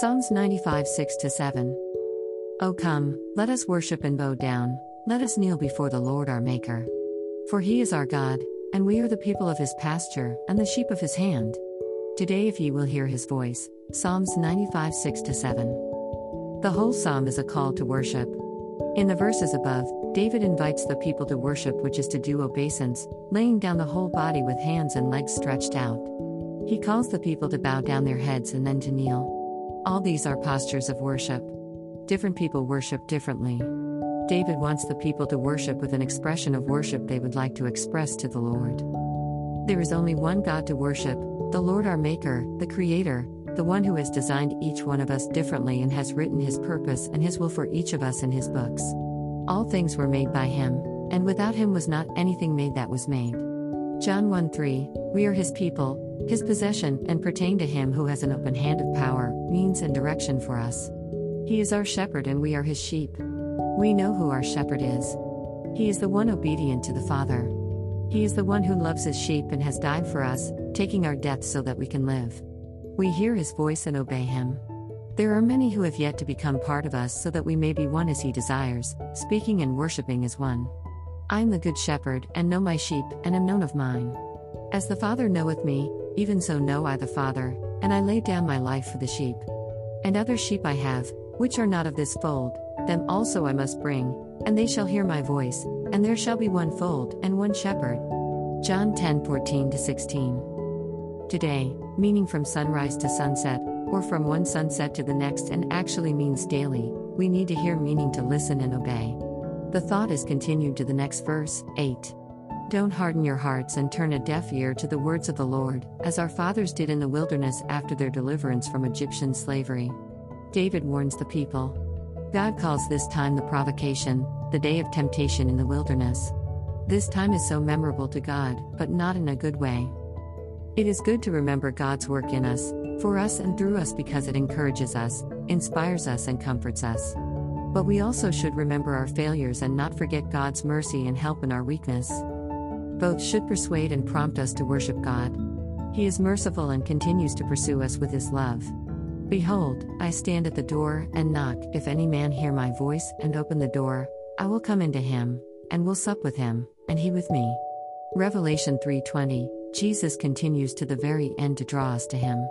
Psalms 95 6 7. O come, let us worship and bow down, let us kneel before the Lord our Maker. For he is our God, and we are the people of his pasture, and the sheep of his hand. Today, if ye will hear his voice, Psalms 95 6 7. The whole psalm is a call to worship. In the verses above, David invites the people to worship, which is to do obeisance, laying down the whole body with hands and legs stretched out. He calls the people to bow down their heads and then to kneel. All these are postures of worship. Different people worship differently. David wants the people to worship with an expression of worship they would like to express to the Lord. There is only one God to worship, the Lord our Maker, the Creator, the one who has designed each one of us differently and has written his purpose and his will for each of us in his books. All things were made by him, and without him was not anything made that was made. John 1 3 We are his people, his possession, and pertain to him who has an open hand of power, means, and direction for us. He is our shepherd, and we are his sheep. We know who our shepherd is. He is the one obedient to the Father. He is the one who loves his sheep and has died for us, taking our death so that we can live. We hear his voice and obey him. There are many who have yet to become part of us so that we may be one as he desires, speaking and worshiping as one. I am the good shepherd, and know my sheep, and am known of mine. As the Father knoweth me, even so know I the Father, and I lay down my life for the sheep. And other sheep I have, which are not of this fold, them also I must bring, and they shall hear my voice, and there shall be one fold and one shepherd. John 10 14 16. Today, meaning from sunrise to sunset, or from one sunset to the next, and actually means daily, we need to hear meaning to listen and obey. The thought is continued to the next verse, 8. Don't harden your hearts and turn a deaf ear to the words of the Lord, as our fathers did in the wilderness after their deliverance from Egyptian slavery. David warns the people. God calls this time the provocation, the day of temptation in the wilderness. This time is so memorable to God, but not in a good way. It is good to remember God's work in us, for us and through us because it encourages us, inspires us, and comforts us. But we also should remember our failures and not forget God's mercy and help in our weakness. Both should persuade and prompt us to worship God. He is merciful and continues to pursue us with his love. Behold, I stand at the door and knock. If any man hear my voice and open the door, I will come into him, and will sup with him, and he with me. Revelation 3:20. Jesus continues to the very end to draw us to him.